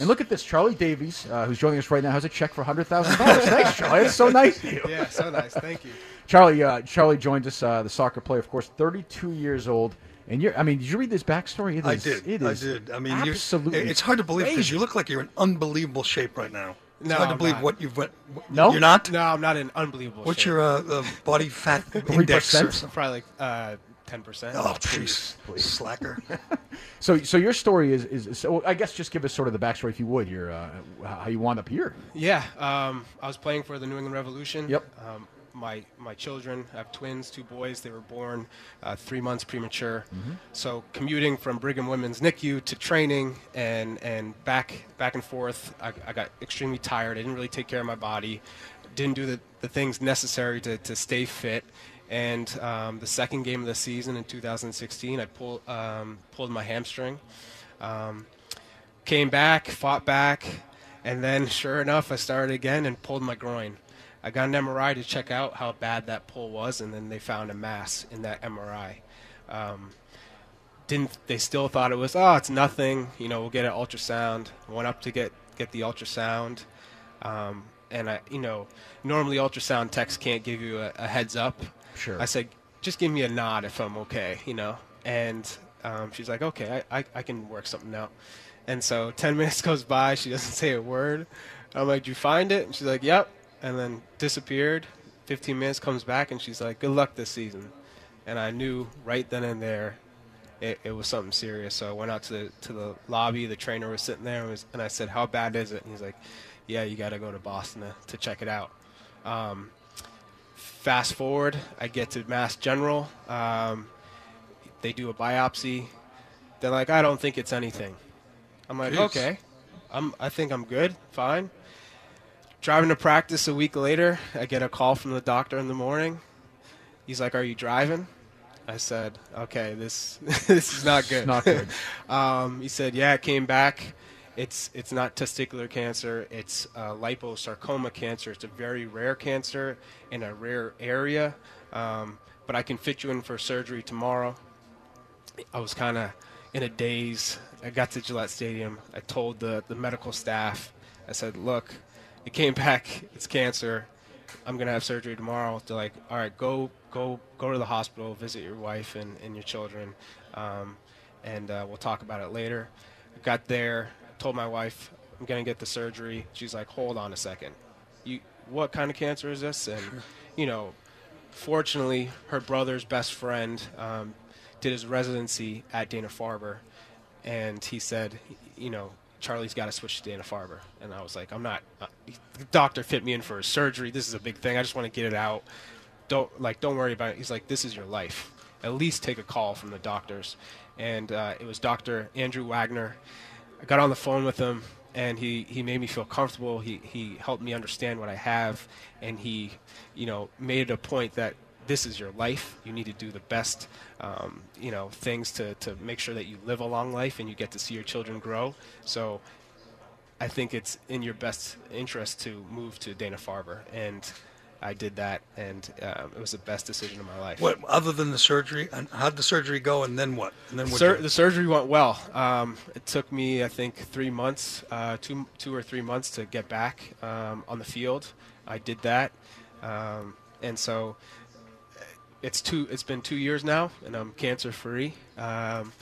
And look at this, Charlie Davies, uh, who's joining us right now, has a check for hundred thousand dollars. Thanks, Charlie. It's so nice of you. Yeah, so nice. Thank you. Charlie, uh, Charlie joins us, uh, the soccer player, of course, 32 years old. And you're, I mean, did you read this backstory? It I did. It I did. I mean, absolutely. You're, it's hard to believe because you look like you're in unbelievable shape right now. It's No, hard to I'm believe not. what you've went. No? you're not. No, I'm not in unbelievable. What's shape. your uh, uh, body fat index? or 3%? something? Probably like uh, ten percent. Oh, jeez, slacker. So, so your story is, is so. I guess just give us sort of the backstory, if you would. Your uh, how you wound up here. Yeah, um, I was playing for the New England Revolution. Yep. Um, my my children, I have twins, two boys. They were born uh, three months premature. So commuting from Brigham Women's NICU to training and and back back and forth, I, I got extremely tired. I didn't really take care of my body. Didn't do the, the things necessary to, to stay fit. And um, the second game of the season in 2016, I pulled um, pulled my hamstring. Um, came back, fought back, and then sure enough, I started again and pulled my groin. I got an MRI to check out how bad that pull was, and then they found a mass in that MRI. Um, didn't they still thought it was oh it's nothing you know we'll get an ultrasound went up to get get the ultrasound um, and I you know normally ultrasound techs can't give you a, a heads up Sure. I said just give me a nod if I'm okay you know and um, she's like okay I, I, I can work something out and so 10 minutes goes by she doesn't say a word I'm like did you find it and she's like yep and then disappeared 15 minutes comes back and she's like good luck this season and I knew right then and there it, it was something serious. So I went out to the, to the lobby. The trainer was sitting there, and, was, and I said, "How bad is it?" And he's like, "Yeah, you got to go to Boston to, to check it out." Um, fast forward, I get to Mass General. Um, they do a biopsy. They're like, "I don't think it's anything." I'm like, Jeez. "Okay, I'm. I think I'm good. Fine." Driving to practice a week later, I get a call from the doctor in the morning. He's like, "Are you driving?" I said, "Okay, this this is not good." Not good. um, he said, "Yeah, it came back. It's it's not testicular cancer. It's uh, liposarcoma cancer. It's a very rare cancer in a rare area. Um, but I can fit you in for surgery tomorrow." I was kind of in a daze. I got to Gillette Stadium. I told the, the medical staff, I said, look, it came back. It's cancer. I'm to have surgery tomorrow. They're like, all right, go go go to the hospital, visit your wife and, and your children, um, and uh, we'll talk about it later. I got there, told my wife, I'm going to get the surgery. She's like, hold on a second. You, what kind of cancer is this? And, you know, fortunately, her brother's best friend um, did his residency at Dana Farber, and he said, you know, Charlie's got to switch to Dana Farber. And I was like, I'm not. Uh, the doctor fit me in for a surgery. This is a big thing. I just want to get it out. Don't like, don't worry about it. He's like, this is your life. At least take a call from the doctors. And uh, it was Dr. Andrew Wagner. I got on the phone with him, and he, he made me feel comfortable. He, he helped me understand what I have, and he, you know, made it a point that this is your life. You need to do the best, um, you know, things to, to make sure that you live a long life and you get to see your children grow. So I think it's in your best interest to move to Dana Farber, and I did that, and um, it was the best decision of my life. What other than the surgery? How'd the surgery go? And then what? And then what? Sur- the surgery went well. Um, it took me, I think, three months, uh, two, two or three months to get back um, on the field. I did that, um, and so it's two. It's been two years now, and I'm cancer free. Um,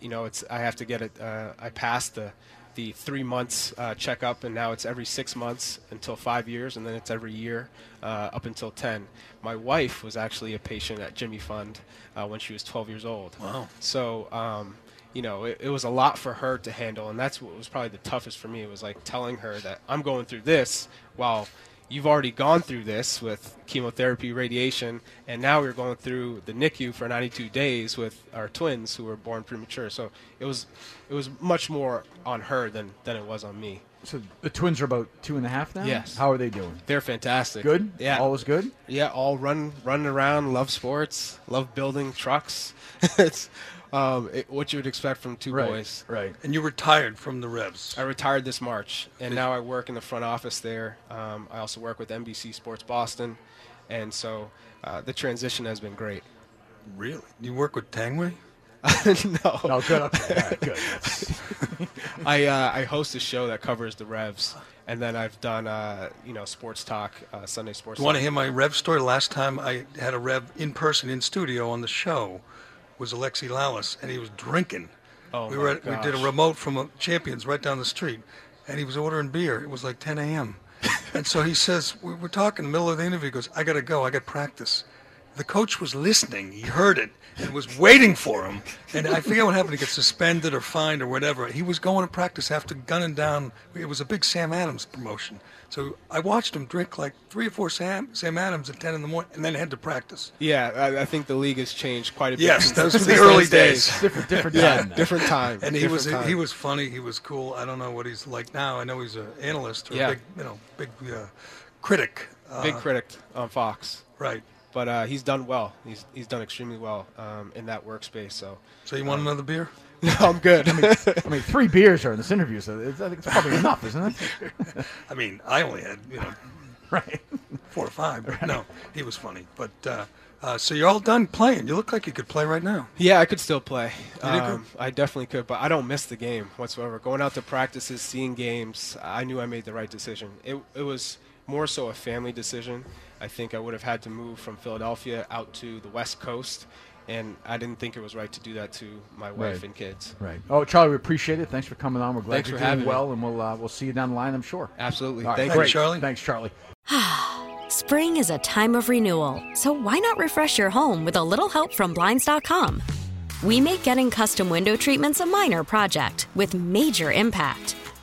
you know, it's I have to get it. Uh, I passed the the three months uh, checkup, and now it's every six months until five years, and then it's every year uh, up until 10. My wife was actually a patient at Jimmy Fund uh, when she was 12 years old. Wow. So, um, you know, it, it was a lot for her to handle, and that's what was probably the toughest for me. It was like telling her that I'm going through this while you've already gone through this with chemotherapy, radiation, and now we're going through the NICU for 92 days with our twins who were born premature. So it was it was much more on her than than it was on me. So the twins are about two and a half now. Yes. How are they doing? They're fantastic. Good. Yeah. All is good. Yeah, all run running around, love sports, love building trucks. it's um, it, what you would expect from two Right. boys. Right. And you retired from the Revs. I retired this March, and now I work in the front office there. Um, I also work with NBC Sports Boston, and so uh, the transition has been great. Really? You work with Tanguay? no, No, good. Okay. All right, good. I uh, I host a show that covers the Revs, and then I've done uh, you know sports talk, uh, Sunday sports. You want to hear my Rev story? Last time I had a Rev in person in studio on the show was Alexi Lalas, and he was drinking. Oh, we were at, we did a remote from a Champions right down the street, and he was ordering beer. It was like 10 a.m. and so he says, we we're talking in the middle of the interview. He goes, I got to go. I got practice. The coach was listening. He heard it and was waiting for him. And I forget what happened. He got suspended or fined or whatever. He was going to practice after gunning down. It was a big Sam Adams promotion. So I watched him drink like three or four Sam, Sam Adams at 10 in the morning and then head to practice. Yeah, I, I think the league has changed quite a bit. Yes, those were the early days. days. different, different time. now. different time. And he different was time. he was funny. He was cool. I don't know what he's like now. I know he's an analyst or Yeah. a big you know big uh, critic. Uh, big critic on Fox. Right. But uh, he's done well. He's he's done extremely well um, in that workspace. So So you want Um, another beer? no, I'm good. I mean, three beers are in this interview, so it's, I think it's probably enough, isn't it? I mean, I only had you know Right. four or five. But no, he was funny. But uh, uh, so you're all done playing. You look like you could play right now. yeah, I could still play. Um, I definitely could, but I don't miss the game whatsoever. Going out to practices, seeing games, I knew I made the right decision. It it was more so a family decision. I think I would have had to move from Philadelphia out to the West Coast, and I didn't think it was right to do that to my wife Right. and kids. Right. Oh, Charlie, we appreciate it. Thanks for coming on. We're glad Thanks you're for doing having me. well, and we'll uh, we'll see you down the line, I'm sure. Absolutely. All right, Thank Thank you. you, Charlie. Thanks, Charlie. Spring is a time of renewal, so why not refresh your home with a little help from Blinds.com? We make getting custom window treatments a minor project with major impact.